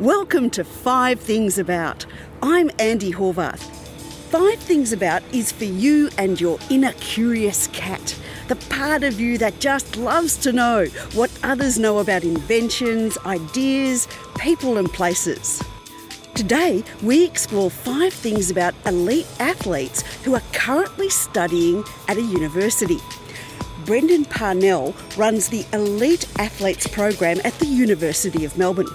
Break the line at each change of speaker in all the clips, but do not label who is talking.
Welcome to Five Things About. I'm Andi Horvath. Five Things About is for you and your inner curious cat, the part of you that just loves to know what others know about inventions, ideas, people, and places. Today, we explore five things about elite athletes who are currently studying at a university. Brendan Parnell runs the Elite Athletes program at the University of Melbourne.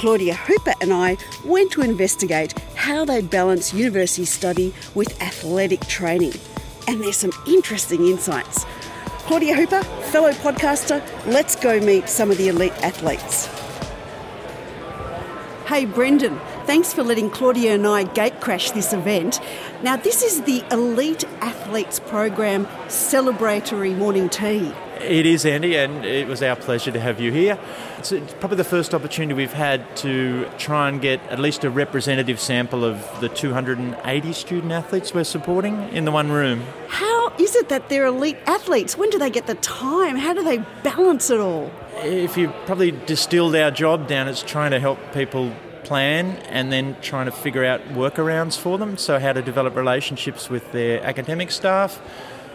Claudia Hooper and I went to investigate how they balance university study with athletic training. And there's some interesting insights. Claudia Hooper, fellow podcaster, let's go meet some of the elite athletes. Hey, Brendan, thanks for letting Claudia and I gatecrash this event. Now, this is the Elite Athletes Program celebratory morning tea.
It is, Andi, and it was our pleasure to have you here. It's probably the first opportunity we've had to try and get at least a representative sample of the 280 student athletes we're supporting in the one room.
How is it that they're elite athletes? When do they get the time? How do they balance it all?
If you probably distilled our job down, it's trying to help people plan and then trying to figure out workarounds for them. So, how to develop relationships with their academic staff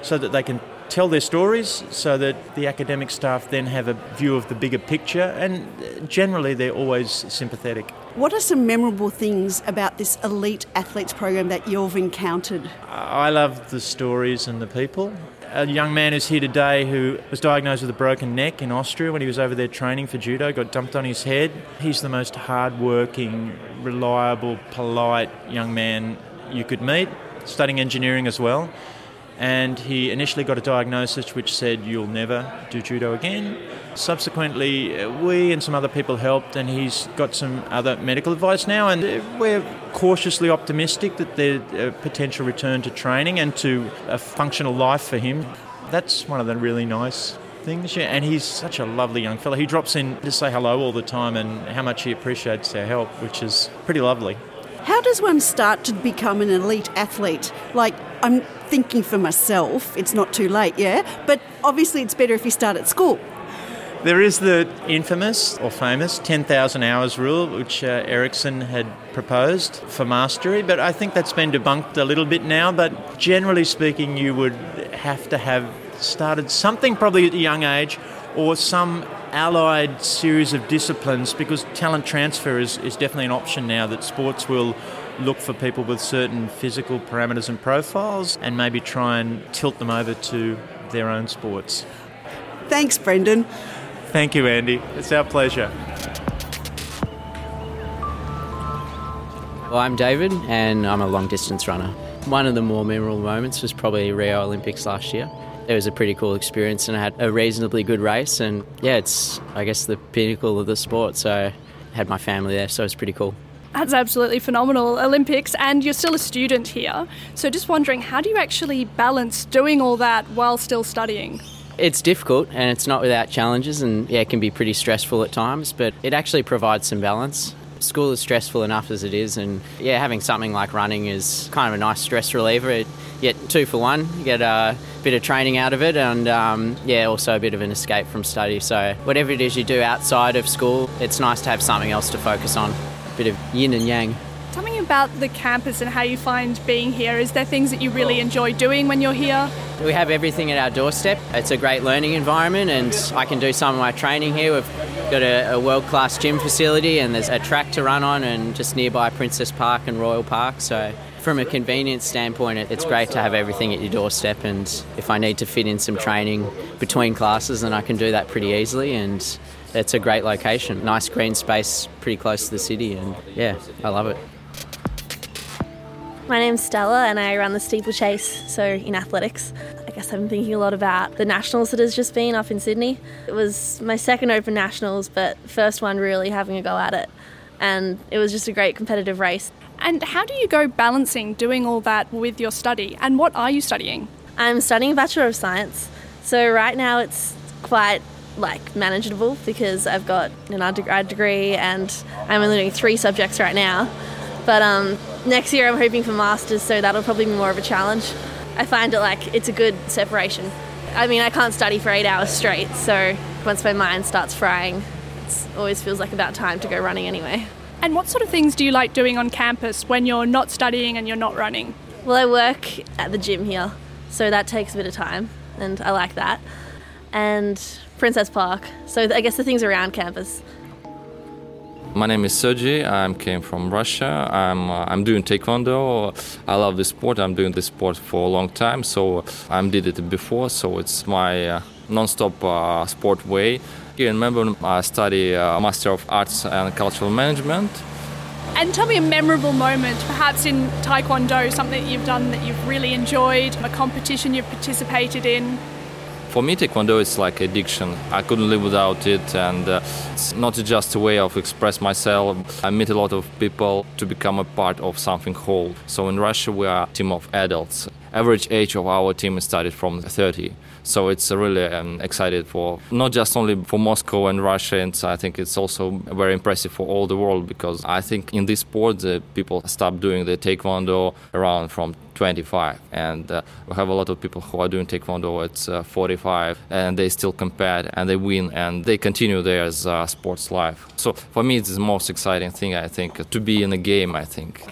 so that they can tell their stories so that the academic staff then have a view of the bigger picture and generally they're always sympathetic.
What are some memorable things about this elite athletes program that you've encountered?
I love the stories and the people. A young man who's here today who was diagnosed with a broken neck in Austria when he was over there training for judo, got dumped on his head. He's the most hard-working, reliable, polite young man you could meet, studying engineering as well and he initially got a diagnosis which said you'll never do judo again. Subsequently, uh, we and some other people helped, and he's got some other medical advice now, and uh, we're cautiously optimistic that there's a potential return to training and to a functional life for him. That's one of the really nice things, yeah. And he's such a lovely young fellow. He drops in to say hello all the time and how much he appreciates our help, which is pretty lovely.
How does one start to become an elite athlete? Like, I'm thinking for myself, it's not too late, yeah? But obviously, it's better if you start at school.
There is the infamous or famous 10,000 hours rule, which uh, Ericsson had proposed for mastery, but I think that's been debunked a little bit now. But generally speaking, you would have to have started something probably at a young age or some allied series of disciplines because talent transfer is, is definitely an option now that sports will look for people with certain physical parameters and profiles and maybe try and tilt them over to their own sports.
Thanks, Brendan.
Thank you, Andi. It's our pleasure.
Well, I'm David and I'm a long distance runner. One of the more memorable moments was probably Rio Olympics last year it was a pretty cool experience and I had a reasonably good race and yeah it's I guess the pinnacle of the sport so I had my family there so it's pretty cool.
That's absolutely phenomenal Olympics and you're still a student here so just wondering how do you actually balance doing all that while still studying?
It's difficult and it's not without challenges and yeah it can be pretty stressful at times but it actually provides some balance school is stressful enough as it is, and yeah, having something like running is kind of a nice stress reliever. It, get two for one, you get a bit of training out of it, and um, yeah, also a bit of an escape from study. So, whatever it is you do outside of school, it's nice to have something else to focus on. Bit of yin and yang.
Tell me about the campus and how you find being here. Is there things that you really enjoy doing when you're here?
We have everything at our doorstep. It's a great learning environment, and I can do some of my training here. We've got a, a world class gym facility, and there's a track to run on, and just nearby Princes Park and Royal Park. So, from a convenience standpoint, it's great to have everything at your doorstep. And if I need to fit in some training between classes, then I can do that pretty easily. And it's a great location, nice green space, pretty close to the city, and yeah, I love it.
My name's Stella and I run the steeplechase, so in athletics. I guess I've been thinking a lot about the nationals that has just been up in Sydney. It was my second Open Nationals, but first one really having a go at it. And it was just a great competitive race.
And how do you go balancing doing all that with your study? And what are you studying?
I'm studying a Bachelor of Science. So right now it's quite like manageable because I've got an undergrad degree and I'm only doing three subjects right now. But um, next year I'm hoping for masters, so that'll probably be more of a challenge. I find it like it's a good separation. I mean, I can't study for eight hours straight, so once my mind starts frying, it always feels like about time to go running anyway.
And what sort of things do you like doing on campus when you're not studying and you're not running?
Well, I work at the gym here, so that takes a bit of time, and I like that. And Princes Park, so I guess the things around campus.
My name is Sergey. I came from Russia. I'm uh, I'm doing taekwondo. I love this sport. I'm doing this sport for a long time, so I did it before. So it's my uh, non-stop uh, sport way. Here in Melbourne, I study uh, Master of Arts and Cultural Management.
And tell me a memorable moment, perhaps in Taekwondo, something that you've done that you've really enjoyed, a competition you've participated in.
For me, Taekwondo is like addiction. I couldn't live without it, and uh, it's not just a way of express myself. I meet a lot of people to become a part of something whole. So in Russia, we are a team of adults. Average age of our team started from 30. So it's really um, excited for not just only for Moscow and Russia, and I think it's also very impressive for all the world because I think in this sport the people stop doing the taekwondo around from 25 and uh, we have a lot of people who are doing taekwondo at uh, 45 and they still compete and they win and they continue their uh, sports life. So for me it's the most exciting thing i think to be in a game i think.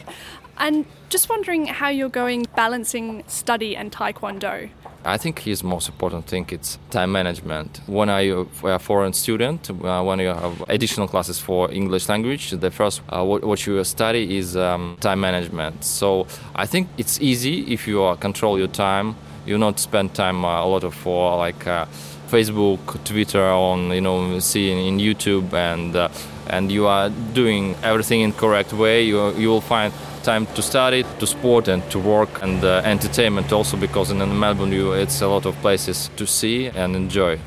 And just wondering how you're going balancing study and taekwondo
I think his most important thing is time management. When are a foreign student, uh, when you have additional classes for English language, the first uh, what, what, you study is um, time management. So I think it's easy if you uh, control your time. You not spend time uh, a lot of for like uh, Facebook, Twitter, on you know seeing in YouTube, and uh, and you are doing everything in correct way. You you will find time to study, to sport, and to work and uh, entertainment also because in Melbourne you, it's a lot of places to see and enjoy.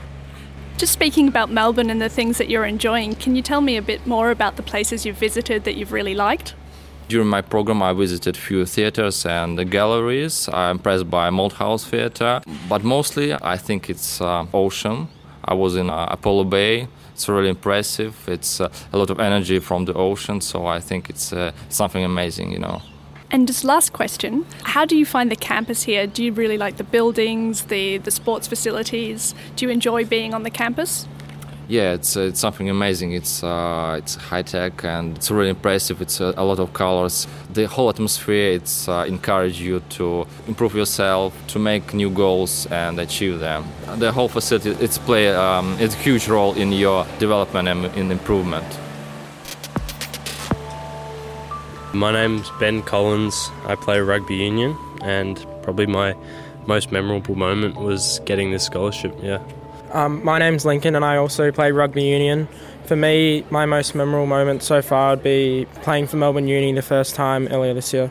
Just speaking about Melbourne and the things that you're enjoying, can you tell me a bit more about the places you've visited that you've really liked?
During my program, I visited few theaters and galleries. I'm impressed by Malthouse Theater, but mostly I think it's uh, ocean. I was in uh, Apollo Bay, it's really impressive. It's uh, a lot of energy from the ocean, so I think it's uh, something amazing, you know.
And just last question, how do you find the campus here? Do you really like the buildings, the, the sports facilities? Do you enjoy being on the campus?
Yeah, it's uh, it's something amazing. It's uh, it's high tech and it's really impressive. It's a, uh, a lot of colors. The whole atmosphere it's uh, encourage you to improve yourself, to make new goals and achieve them. The whole facility it's play um, it's a huge role in your development and in improvement.
My name's Ben Collins. I play rugby union, and probably my most memorable moment was getting this scholarship. Yeah.
Um, my name's Lincoln, and I also play rugby union. For me, my most memorable moment so far would be playing for Melbourne Uni the first time earlier this year.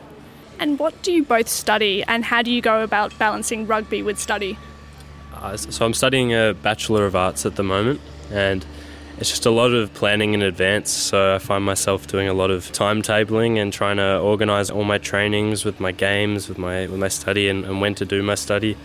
And what do you both study, and how do you go about balancing rugby with study?
Uh, so I'm studying a Bachelor of Arts at the moment, and it's just a lot of planning in advance. So I find myself doing a lot of timetabling and trying to organise all my trainings with my games, with my with my study, and, and when to do my study.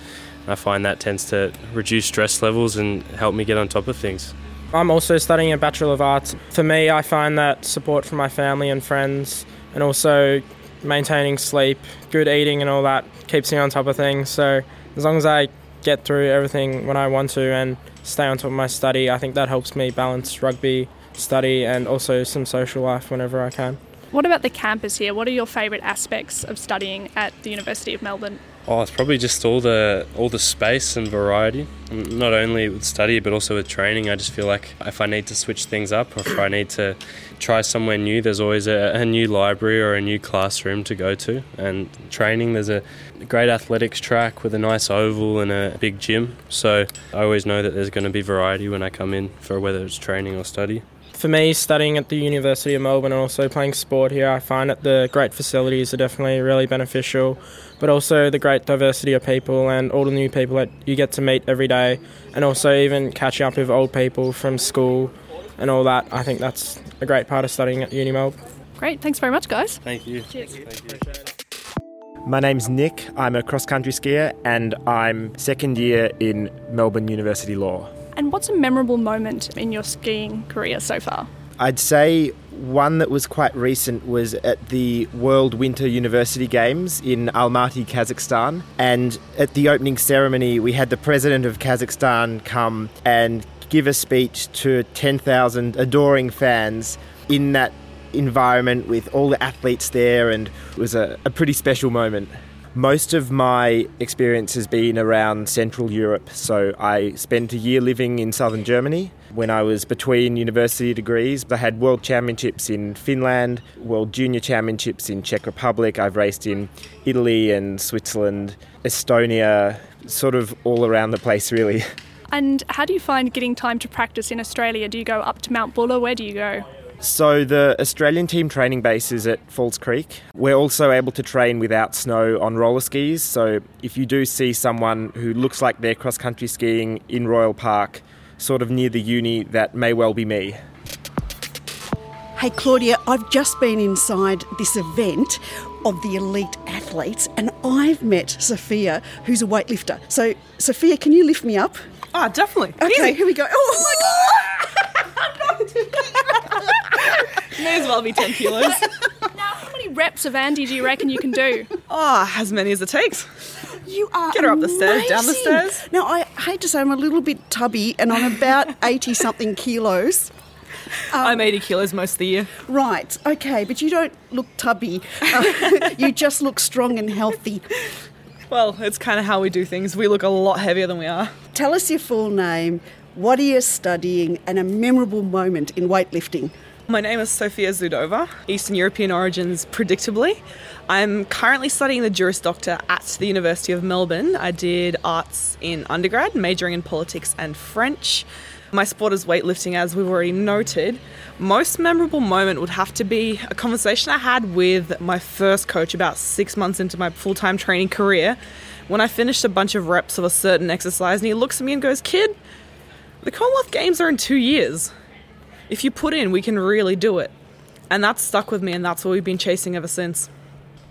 I find that tends to reduce stress levels and help me get on top of things.
I'm also studying a Bachelor of Arts. For me, I find that support from my family and friends, and also maintaining sleep, good eating, and all that keeps me on top of things. So, as long as I get through everything when I want to and stay on top of my study, I think that helps me balance rugby, study, and also some social life whenever I can.
What about the campus here? What are your favourite aspects of studying at the University of Melbourne?
Oh, it's probably just all the all the space and variety. Not only with study, but also with training. I just feel like if I need to switch things up, or if I need to try somewhere new, there's always a, a new library or a new classroom to go to. And training, there's a great athletics track with a nice oval and a big gym. So I always know that there's going to be variety when I come in for whether it's training or study
for me, studying at the University of Melbourne and also playing sport here, I find that the great facilities are definitely really beneficial, but also the great diversity of people and all the new people that you get to meet every day, and also even catching up with old people from school and all that. I think that's a great part of studying at Uni Melbourne.
Great, thanks very much, guys.
Thank you.
Cheers.
Thank you.
My name's Nick. I'm a cross country skier and I'm second year in Melbourne University Law.
And what's a memorable moment in your skiing career so far?
I'd say one that was quite recent was at the World Winter University Games in Almaty, Kazakhstan. And at the opening ceremony, we had the president of Kazakhstan come and give a speech to 10,000 adoring fans in that environment with all the athletes there, and it was a, a pretty special moment. Most of my experience has been around Central Europe. So I spent a year living in southern Germany. When I was between university degrees, I had world championships in Finland, world junior championships in Czech Republic. I've raced in Italy and Switzerland, Estonia, sort of all around the place, really.
And how do you find getting time to practice in Australia? Do you go up to Mount Buller? Where do you go?
So, the Australian team training base is at Falls Creek. We're also able to train without snow on roller skis. So, if you do see someone who looks like they're cross country skiing in Royal Park, sort of near the uni, that may well be me.
Hey, Claudia, I've just been inside this event of the elite athletes and I've met Sophia, who's a weightlifter. So, Sophia, can you lift me up?
Ah, definitely.
Okay,
Easy.
here we go. Oh my
May as well be 10 kilos.
Now, how many reps of Andi do you reckon you can do?
Ah, as many as it takes.
You are
Get her up the stairs, down the stairs.
Now, I hate to say I'm a little bit tubby and I'm about 80 something kilos.
I'm 80 kilos most of the year.
Right, okay, but you don't look tubby. Uh, you just look strong and healthy.
Well, it's kind of how we do things. We look a lot heavier than we are.
Tell us your full name, what are you studying, and a memorable moment in weightlifting.
My name is Sofia Zudova, Eastern European origins, predictably. I'm currently studying the Juris Doctor at the University of Melbourne. I did arts in undergrad, majoring in politics and French. My sport is weightlifting, as we've already noted. Most memorable moment would have to be a conversation I had with my first coach about six months into my full time training career when I finished a bunch of reps of a certain exercise, and he looks at me and goes, Kid, the Commonwealth Games are in two years if you put in, we can really do it. And that's stuck with me, and that's what we've been chasing ever since.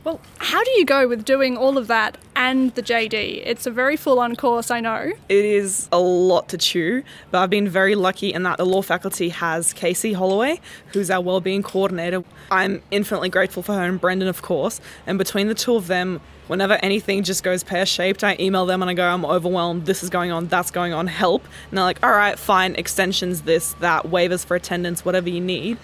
Well, how do you go with doing all of that and the JD? It's a very full on course, I know.
It is a lot to chew, but I've been very lucky in that the law faculty has Casey Holloway, who's our wellbeing coordinator. I'm infinitely grateful for her and Brendan, of course. And between the two of them, whenever anything just goes pear shaped, I email them and I go, I'm overwhelmed, this is going on, that's going on, help. And they're like, all right, fine, extensions, this, that, waivers for attendance, whatever you need.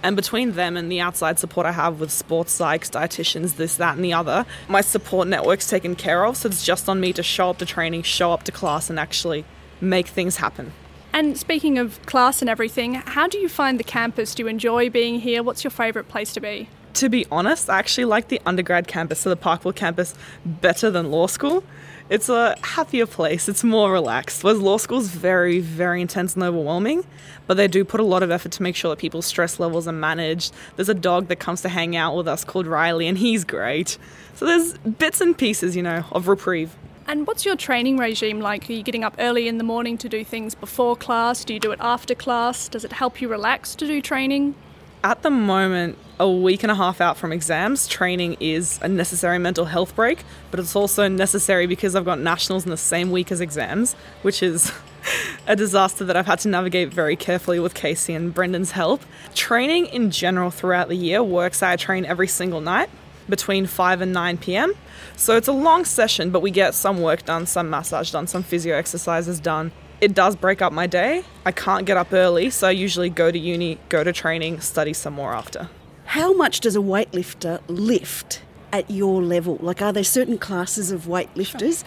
And between them and the outside support I have with sports psychs, dietitians, this, that, and the other, my support network's taken care of. So it's just on me to show up to training, show up to class, and actually make things happen.
And speaking of class and everything, how do you find the campus? Do you enjoy being here? What's your favourite place to be?
To be honest, I actually like the undergrad campus, so the Parkville campus, better than law school. It's a happier place, it's more relaxed. Whereas law school's very, very intense and overwhelming, but they do put a lot of effort to make sure that people's stress levels are managed. There's a dog that comes to hang out with us called Riley, and he's great. So there's bits and pieces, you know, of reprieve.
And what's your training regime like? Are you getting up early in the morning to do things before class? Do you do it after class? Does it help you relax to do training?
At the moment, a week and a half out from exams, training is a necessary mental health break, but it's also necessary because I've got nationals in the same week as exams, which is a disaster that I've had to navigate very carefully with Casey and Brendan's help. Training in general throughout the year works. I train every single night between 5 and 9 p.m. So it's a long session, but we get some work done, some massage done, some physio exercises done. It does break up my day. I can't get up early, so I usually go to uni, go to training, study some more after.
How much does a weightlifter lift at your level? Like, are there certain classes of weightlifters?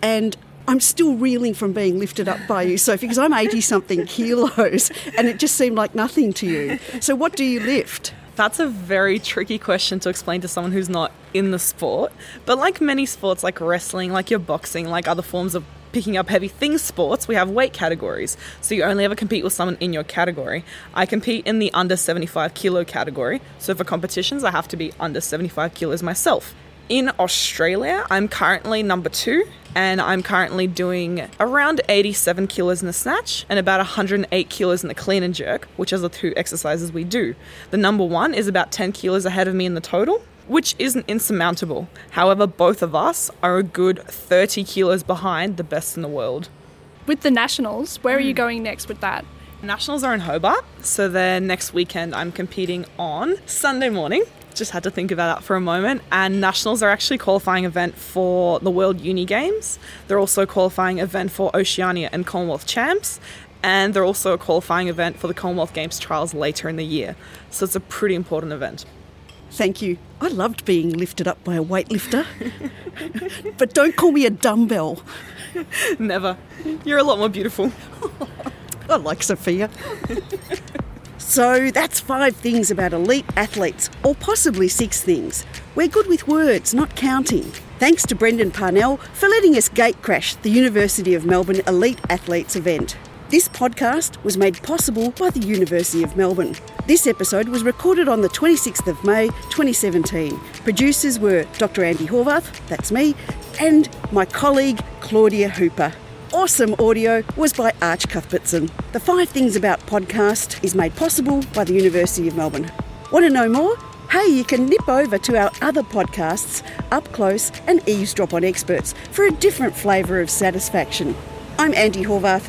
And I'm still reeling from being lifted up by you, Sophie, because I'm 80 something kilos and it just seemed like nothing to you. So, what do you lift?
That's a very tricky question to explain to someone who's not in the sport. But like many sports, like wrestling, like your boxing, like other forms of picking up heavy things sports, we have weight categories. So you only ever compete with someone in your category. I compete in the under 75 kilo category. So for competitions, I have to be under 75 kilos myself. In Australia, I'm currently number two, and I'm currently doing around 87 kilos in the snatch and about 108 kilos in the clean and jerk, which are the two exercises we do. The number one is about 10 kilos ahead of me in the total, which isn't insurmountable. However, both of us are a good 30 kilos behind the best in the world.
With the nationals, where are you hmm. going next with that?
Nationals are in Hobart, so then next weekend I'm competing on Sunday morning. Just had to think about that for a moment. And Nationals are actually qualifying event for the World Uni Games. They're also qualifying event for Oceania and Commonwealth Champs. and they're also a qualifying event for the Commonwealth Games trials later in the year. So it's a pretty important event.
Thank you. I loved being lifted up by a weightlifter. but don't call me a dumbbell.
Never. You're a lot more beautiful.
I like Sophia. so that's five things about elite athletes, or possibly six things. We're good with words, not counting. Thanks to Brendan Parnell for letting us gatecrash the University of Melbourne Elite Athletes event. This podcast was made possible by the University of Melbourne. This episode was recorded on the 26th of May 2017. Producers were Dr. Andi Horvath, that's me, and my colleague Claudia Hooper. Awesome audio was by Arch Cuthbertson. The Five Things About podcast is made possible by the University of Melbourne. Want to know more? Hey, you can nip over to our other podcasts, Up Close and Eavesdrop on Experts, for a different flavour of satisfaction. I'm Andi Horvath.